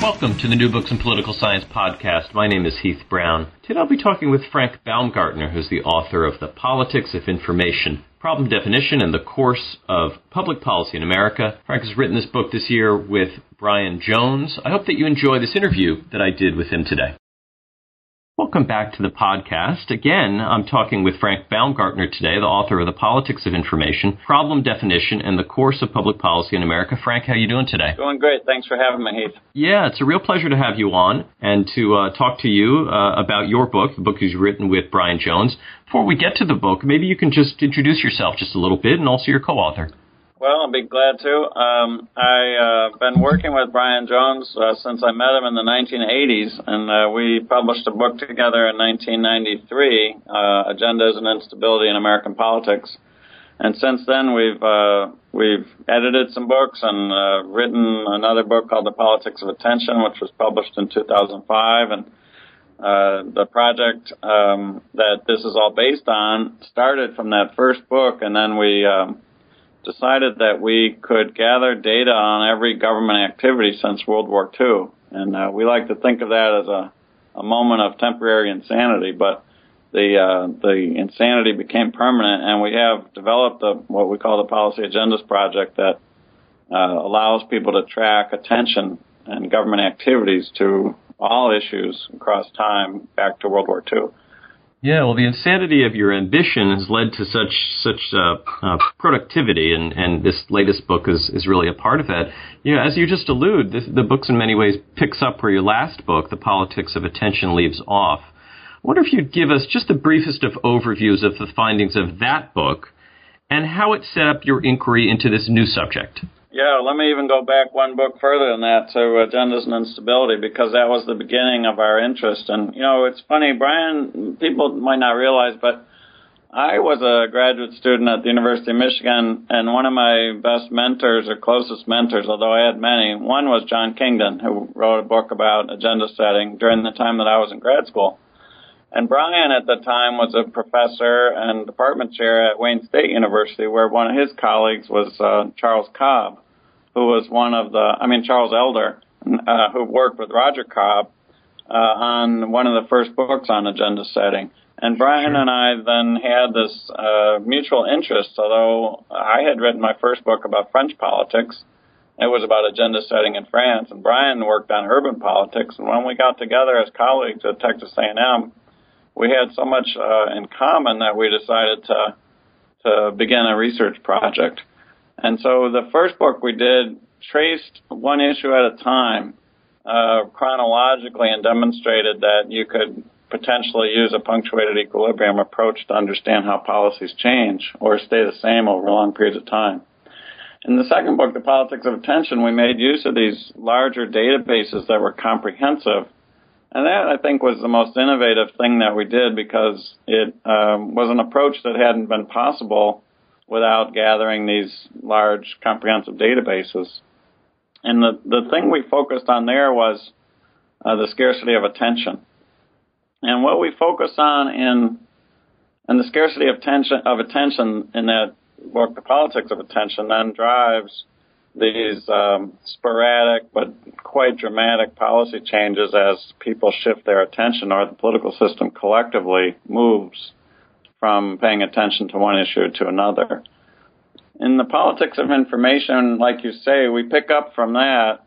Welcome to the New Books in Political Science podcast. My name is Heath Brown. Today I'll be talking with Frank Baumgartner, who's the author of The Politics of Information, Problem Definition and the Course of Public Policy in America. Frank has written this book this year with Bryan Jones. I hope that you enjoy this interview that I did with him today. Welcome back to the podcast. Again, I'm talking with Frank Baumgartner today, the author of The Politics of Information, Problem Definition, and the Course of Public Policy in America. Frank, how are you doing today? Doing great. Thanks for having me, Heath. Yeah, it's a real pleasure to have you on and to uh, talk to you uh, about your book, the book you've written with Bryan Jones. Before we get to the book, maybe you can just introduce yourself just a little bit and also your co-author. Well, I'll be glad to. Um, I've uh, been working with Bryan Jones uh, since I met him in the 1980s, and uh, we published a book together in 1993, uh, "Agendas and Instability in American Politics." And since then, we've uh, we've edited some books and uh, written another book called "The Politics of Attention," which was published in 2005, and uh, the project um, that this is all based on started from that first book, and then we um, decided that we could gather data on every government activity since World War II. And uh, we like to think of that as a, a moment of temporary insanity, but the uh, the insanity became permanent, and we have developed a, what we call the Policy Agendas Project that uh, allows people to track attention and government activities to all issues across time back to World War II. Yeah, well, the insanity of your ambition has led to such such uh, uh, productivity, and, and this latest book is, is really a part of that. You know, as you just allude, this, the book in many ways picks up where your last book, The Politics of Attention, leaves off. I wonder if you'd give us just the briefest of overviews of the findings of that book and how it set up your inquiry into this new subject. Yeah, let me even go back one book further than that to Agendas and Instability because that was the beginning of our interest. And, you know, it's funny, Bryan, people might not realize, but I was a graduate student at the University of Michigan, and one of my best mentors or closest mentors, although I had many, one was John Kingdon, who wrote a book about agenda setting during the time that I was in grad school. And Bryan at the time was a professor and department chair at Wayne State University, where one of his colleagues was uh, Charles Cobb, who was one of the, I mean, Charles Elder, uh, who worked with Roger Cobb uh, on one of the first books on agenda setting. And Bryan and I then had this uh, mutual interest, although I had written my first book about French politics. It was about agenda setting in France, and Bryan worked on urban politics. And when we got together as colleagues at Texas A&M, we had so much uh, in common that we decided to to begin a research project. And so the first book we did traced one issue at a time uh, chronologically and demonstrated that you could potentially use a punctuated equilibrium approach to understand how policies change or stay the same over long periods of time. In the second book, The Politics of Attention, we made use of these larger databases that were comprehensive and that, I think, was the most innovative thing that we did because it um, was an approach that hadn't been possible without gathering these large, comprehensive databases. And the, the thing we focused on there was uh, the scarcity of attention. And what we focus on in and the scarcity of, tension, of attention in that book, The Politics of Attention, then drives these um, sporadic but quite dramatic policy changes as people shift their attention or the political system collectively moves from paying attention to one issue to another. In the politics of information, like you say, we pick up from that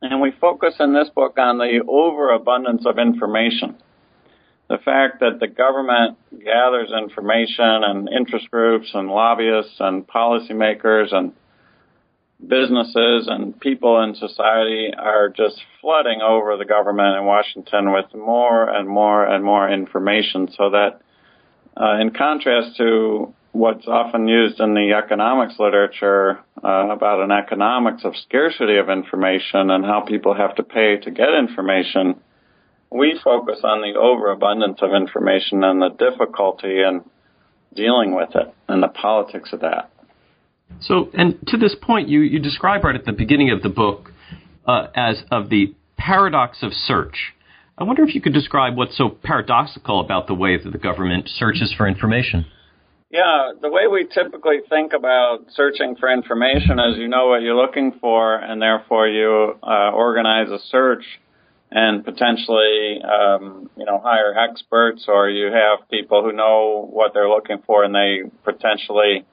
and we focus in this book on the overabundance of information. The fact that the government gathers information and interest groups and lobbyists and policymakers and businesses and people in society are just flooding over the government in Washington with more and more and more information so that uh, in contrast to what's often used in the economics literature uh, about an economics of scarcity of information and how people have to pay to get information, we focus on the overabundance of information and the difficulty in dealing with it and the politics of that. So, and to this point, you, you describe right at the beginning of the book uh, as of the paradox of search. I wonder if you could describe what's so paradoxical about the way that the government searches for information. Yeah, the way we typically think about searching for information is you know what you're looking for, and therefore you uh, organize a search and potentially, um, you know, hire experts, or you have people who know what they're looking for, and they potentially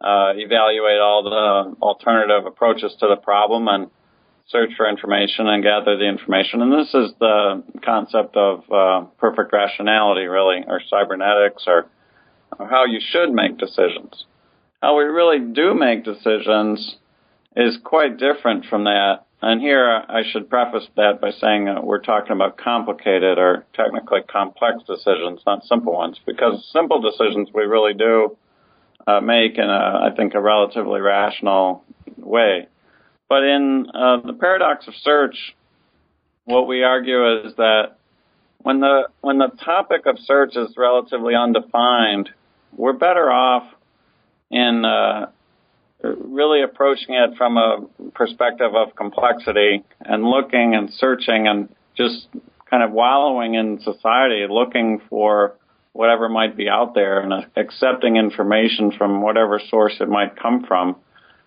uh, evaluate all the alternative approaches to the problem and search for information and gather the information. And this is the concept of uh, perfect rationality, really, or cybernetics, or how you should make decisions. How we really do make decisions is quite different from that. And here I should preface that by saying uh, we're talking about complicated or technically complex decisions, not simple ones, because simple decisions we really do uh, make in a, I think, a relatively rational way. But in uh, the paradox of search, what we argue is that when the when the topic of search is relatively undefined, we're better off in uh, really approaching it from a perspective of complexity and looking and searching and just kind of wallowing in society, looking for whatever might be out there and accepting information from whatever source it might come from,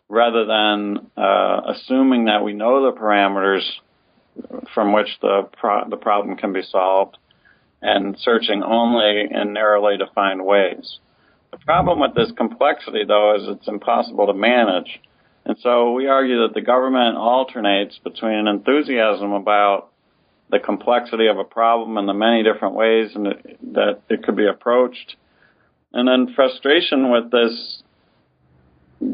rather than uh, assuming that we know the parameters from which the pro- the problem can be solved and searching only in narrowly defined ways. The problem with this complexity, though, is it's impossible to manage. And so we argue that the government alternates between enthusiasm about the complexity of a problem and the many different ways that it could be approached, and then frustration with this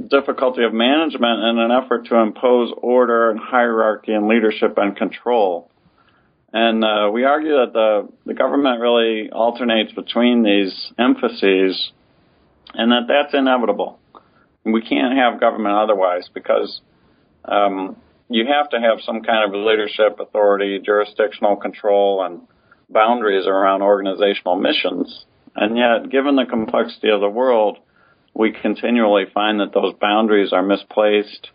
difficulty of management in an effort to impose order and hierarchy and leadership and control. And uh, we argue that the, the government really alternates between these emphases and that that's inevitable. We can't have government otherwise because um, you have to have some kind of leadership authority, jurisdictional control, and boundaries around organizational missions. And yet, given the complexity of the world, we continually find that those boundaries are misplaced,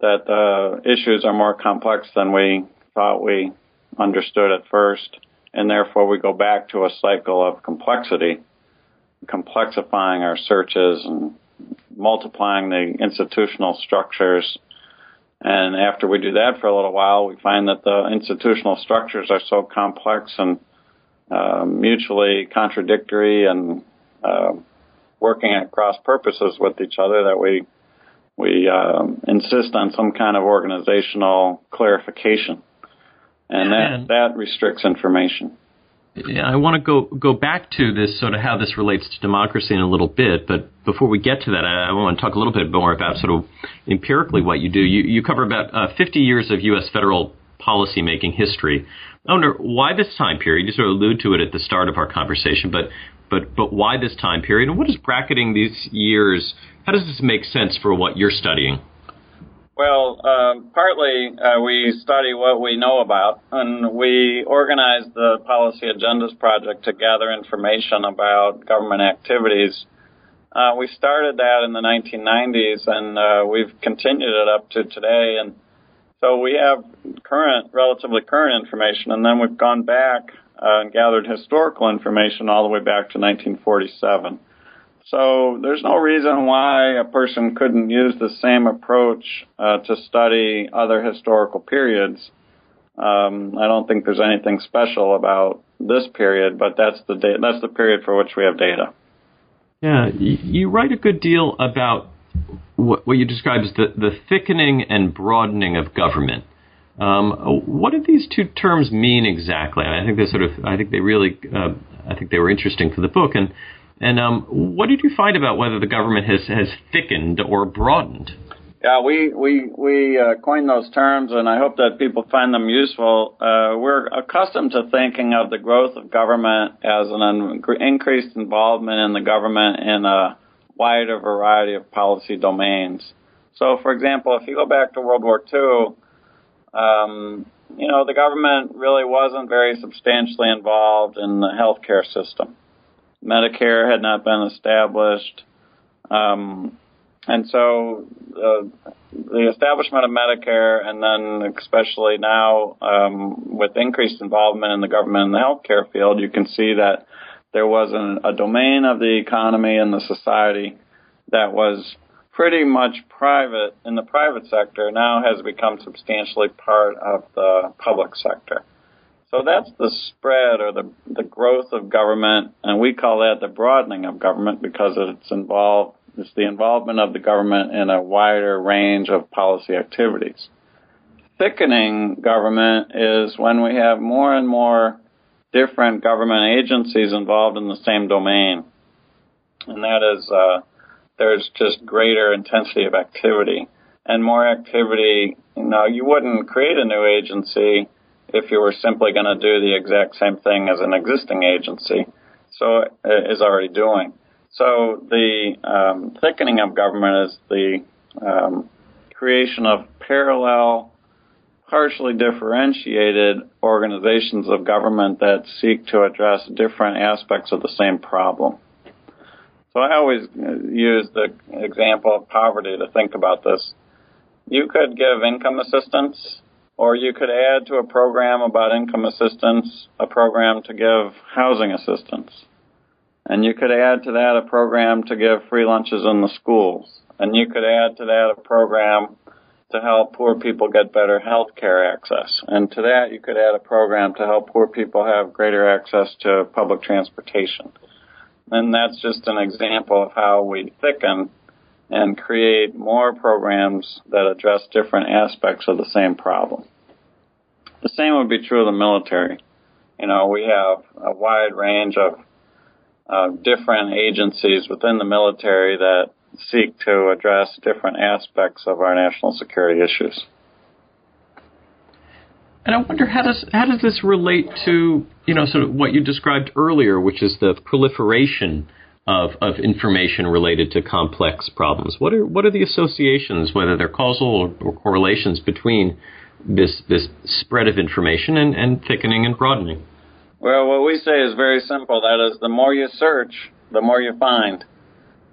that uh, issues are more complex than we thought we understood at first, and therefore we go back to a cycle of complexity complexifying our searches and multiplying the institutional structures. And after we do that for a little while, we find that the institutional structures are so complex and uh, mutually contradictory and uh, working at cross purposes with each other that we we um, insist on some kind of organizational clarification, and that that restricts information. Yeah, I want to go go back to this sort of how this relates to democracy in a little bit, but before we get to that, I, I want to talk a little bit more about sort of empirically what you do. You, you cover about uh, 50 years of U.S. federal policymaking history. I wonder why this time period. You sort of allude to it at the start of our conversation, but but but why this time period, and what is bracketing these years? How does this make sense for what you're studying? Well, um, partly uh, we study what we know about, and we organize the Policy Agendas Project to gather information about government activities. Uh, we started that in the 1990s, and uh, we've continued it up to today. And so we have current, relatively current information, and then we've gone back uh, and gathered historical information all the way back to 1947. So there's no reason why a person couldn't use the same approach uh, to study other historical periods. Um, I don't think there's anything special about this period, but that's the da- that's the period for which we have data. Yeah, you write a good deal about what, what you describe as the, the thickening and broadening of government. Um, what do these two terms mean exactly? I think they sort of, I think they really, uh, I think they were interesting for the book. And and um, what did you find about whether the government has, has thickened or broadened? Yeah, we we we uh, coined those terms, and I hope that people find them useful. Uh, we're accustomed to thinking of the growth of government as an increased involvement in the government in a wider variety of policy domains. So, for example, if you go back to World War II, um, you know, the government really wasn't very substantially involved in the healthcare system. Medicare had not been established. Um, and so uh, the establishment of Medicare, and then especially now um, with increased involvement in the government in the healthcare field, you can see that there was a domain of the economy and the society that was pretty much private in the private sector now has become substantially part of the public sector. So that's the spread or the, the growth of government, and we call that the broadening of government because it's involved it's the involvement of the government in a wider range of policy activities. Thickening government is when we have more and more different government agencies involved in the same domain. And that is, uh, there's just greater intensity of activity and more activity. You know, you wouldn't create a new agency if you were simply going to do the exact same thing as an existing agency. So uh, is already doing. So the um, thickening of government is the um, creation of parallel, partially differentiated organizations of government that seek to address different aspects of the same problem. So I always uh, use the example of poverty to think about this. You could give income assistance, or you could add to a program about income assistance a program to give housing assistance and you could add to that a program to give free lunches in the schools. And you could add to that a program to help poor people get better health care access. And to that, you could add a program to help poor people have greater access to public transportation. And that's just an example of how we thicken and create more programs that address different aspects of the same problem. The same would be true of the military. You know, we have a wide range of uh, different agencies within the military that seek to address different aspects of our national security issues. And I wonder how does how does this relate to you know sort of what you described earlier, which is the proliferation of of information related to complex problems. What are what are the associations, whether they're causal or, or correlations between this this spread of information and, and thickening and broadening? Well, what we say is very simple. That is, the more you search, the more you find.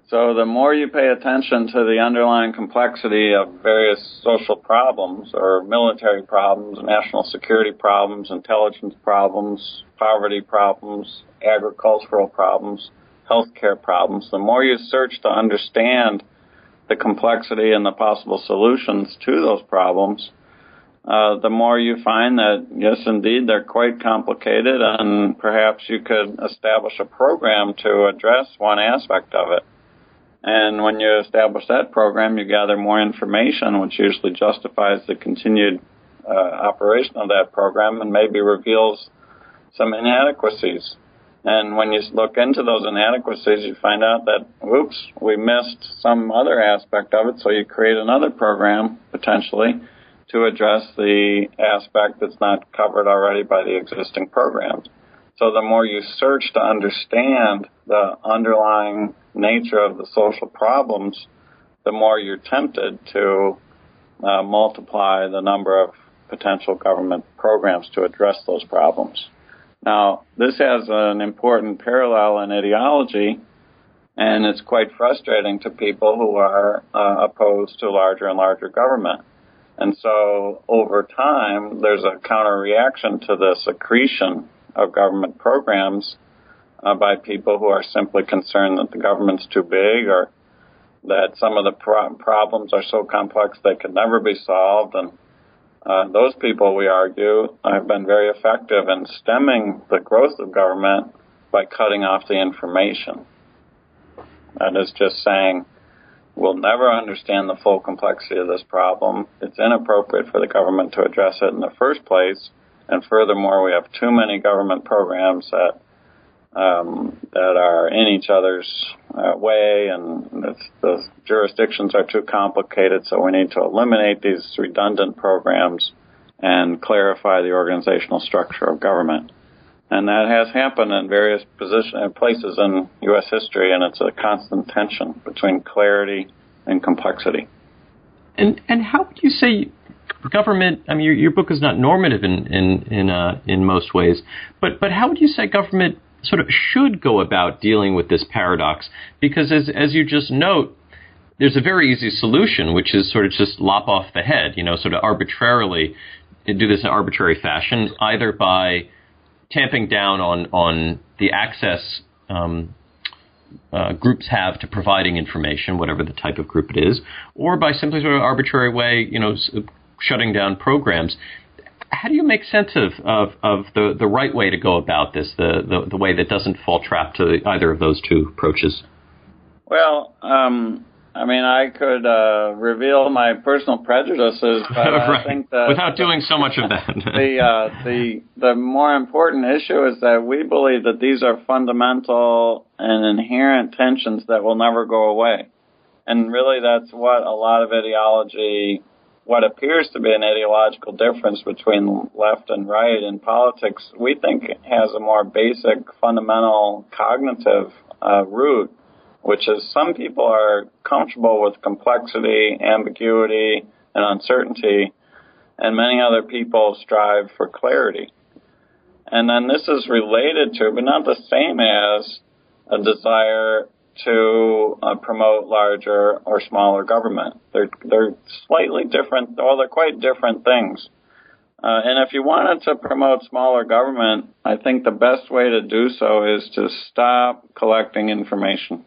So the more you pay attention to the underlying complexity of various social problems or military problems, national security problems, intelligence problems, poverty problems, agricultural problems, healthcare problems, the more you search to understand the complexity and the possible solutions to those problems, uh, the more you find that, yes, indeed, they're quite complicated, and perhaps you could establish a program to address one aspect of it. And when you establish that program, you gather more information, which usually justifies the continued uh, operation of that program and maybe reveals some inadequacies. And when you look into those inadequacies, you find out that, oops, we missed some other aspect of it, so you create another program, potentially, to address the aspect that's not covered already by the existing programs. So the more you search to understand the underlying nature of the social problems, the more you're tempted to uh, multiply the number of potential government programs to address those problems. Now, this has an important parallel in ideology, and it's quite frustrating to people who are uh, opposed to larger and larger government. And so over time, there's a counter reaction to this accretion of government programs uh, by people who are simply concerned that the government's too big or that some of the pro- problems are so complex they could never be solved. And uh, those people, we argue, have been very effective in stemming the growth of government by cutting off the information. That is just saying, We'll never understand the full complexity of this problem. It's inappropriate for the government to address it in the first place. And furthermore, we have too many government programs that um, that are in each other's uh, way, and the jurisdictions are too complicated. So we need to eliminate these redundant programs and clarify the organizational structure of government. And that has happened in various position, places in U.S. history, and it's a constant tension between clarity and complexity. And and how would you say government? I mean, your, your book is not normative in in in uh, in most ways, but but how would you say government sort of should go about dealing with this paradox? Because as as you just note, there's a very easy solution, which is sort of just lop off the head, you know, sort of arbitrarily do this in arbitrary fashion, either by tamping down on on the access um, uh, groups have to providing information, whatever the type of group it is, or by simply sort of arbitrary way, you know, s- shutting down programs. How do you make sense of, of, of the, the right way to go about this, the, the, the way that doesn't fall trap to either of those two approaches? Well, um, I mean, I could uh, reveal my personal prejudices, but right. I think that without doing so much of that, the uh, the the more important issue is that we believe that these are fundamental and inherent tensions that will never go away, and really that's what a lot of ideology, what appears to be an ideological difference between left and right in politics, we think has a more basic, fundamental cognitive uh, root which is some people are comfortable with complexity, ambiguity, and uncertainty, and many other people strive for clarity. And then this is related to, but not the same as, a desire to uh, promote larger or smaller government. They're they're slightly different, well, they're quite different things. Uh, and if you wanted to promote smaller government, I think the best way to do so is to stop collecting information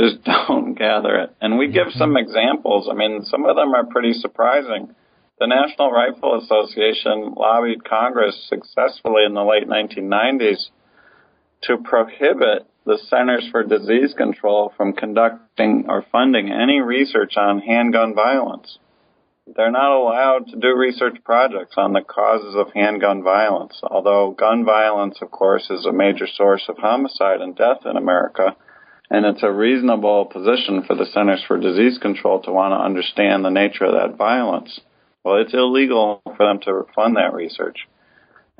just don't gather it. And we give some examples. I mean, some of them are pretty surprising. The National Rifle Association lobbied Congress successfully in the late 1990s to prohibit the Centers for Disease Control from conducting or funding any research on handgun violence. They're not allowed to do research projects on the causes of handgun violence, although gun violence, of course, is a major source of homicide and death in America and it's a reasonable position for the Centers for Disease Control to want to understand the nature of that violence. Well, it's illegal for them to fund that research.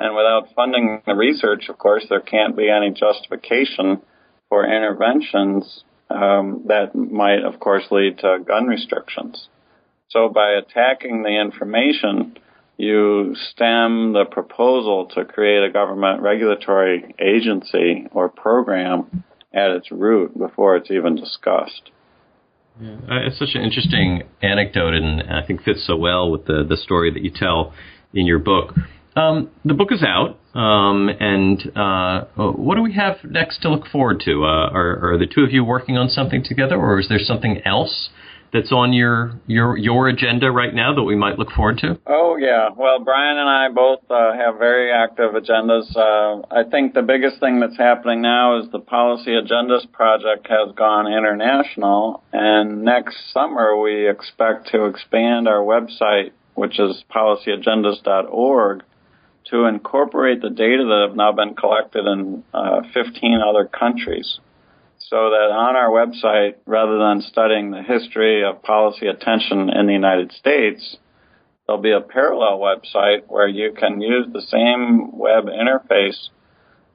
And without funding the research, of course, there can't be any justification for interventions um, that might, of course, lead to gun restrictions. So by attacking the information, you stem the proposal to create a government regulatory agency or program at its root before it's even discussed. Yeah. It's such an interesting anecdote, and I think fits so well with the the story that you tell in your book. Um, the book is out, um, and uh, what do we have next to look forward to? Uh, are, are the two of you working on something together, or is there something else that's on your your your agenda right now that we might look forward to? Oh yeah, well Bryan and I both uh, have very active agendas. Uh, I think the biggest thing that's happening now is the Policy Agendas project has gone international, and next summer we expect to expand our website, which is policyagendas.org, to incorporate the data that have now been collected in uh, 15 other countries so that on our website, rather than studying the history of policy attention in the United States, there'll be a parallel website where you can use the same web interface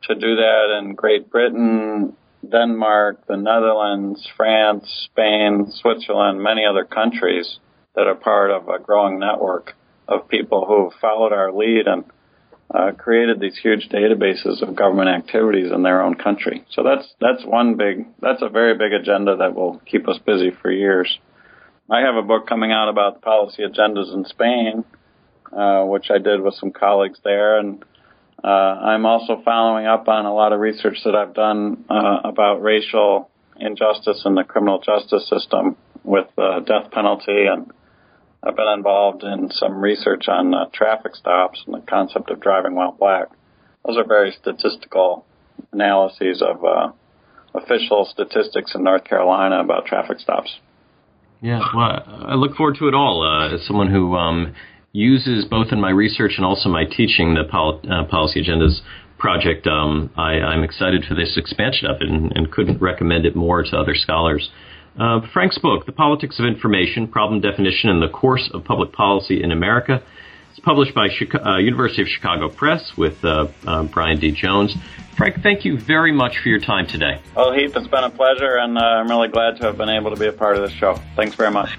to do that in Great Britain, Denmark, the Netherlands, France, Spain, Switzerland, many other countries that are part of a growing network of people who followed our lead and uh, created these huge databases of government activities in their own country. So that's that's one big that's a very big agenda that will keep us busy for years. I have a book coming out about policy agendas in Spain, uh, which I did with some colleagues there, and uh, I'm also following up on a lot of research that I've done uh, about racial injustice in the criminal justice system with the death penalty and I've been involved in some research on uh, traffic stops and the concept of driving while black. Those are very statistical analyses of uh, official statistics in North Carolina about traffic stops. Yeah, well, I look forward to it all. Uh, as someone who um, uses both in my research and also my teaching the pol- uh, policy agendas project, um, I, am excited for this expansion of it and, and couldn't recommend it more to other scholars. Uh, Frank's book, The Politics of Information Problem Definition and the Course of Public Policy in America, It's published by uh, University of Chicago Press with uh, uh, Bryan D. Jones. Frank, thank you very much for your time today. Well, Heath, it's been a pleasure, and uh, I'm really glad to have been able to be a part of this show. Thanks very much.